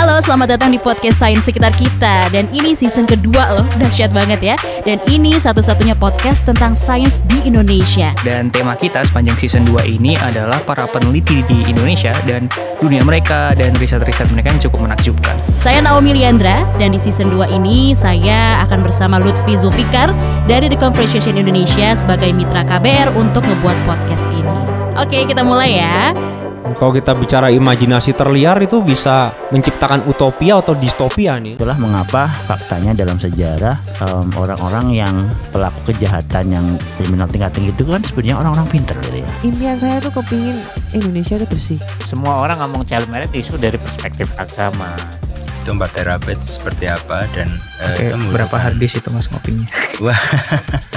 Halo, selamat datang di podcast Sains Sekitar Kita. Dan ini season kedua loh, dahsyat banget ya. Dan ini satu-satunya podcast tentang sains di Indonesia. Dan tema kita sepanjang season 2 ini adalah para peneliti di Indonesia Dan dunia mereka dan riset-riset mereka yang cukup menakjubkan. Saya Naomi Liandra Dan di season 2 ini saya akan bersama Lutfi Zulfikar Dari The Conversation Indonesia sebagai mitra KBR untuk ngebuat podcast ini. Oke, kita mulai ya Kalau kita bicara imajinasi terliar itu bisa menciptakan utopia atau distopia nih. Itulah mengapa faktanya dalam sejarah em, orang-orang yang pelaku kejahatan yang kriminal tingkat tinggi itu kan sebenarnya orang-orang pinter gitu ya. impian saya tuh kepingin Indonesia itu bersih semua orang ngomong child marriage isu dari perspektif agama. itu empat terapi seperti apa dan eh, Oke, itu berapa harddisk itu mas ngopinya? Wah,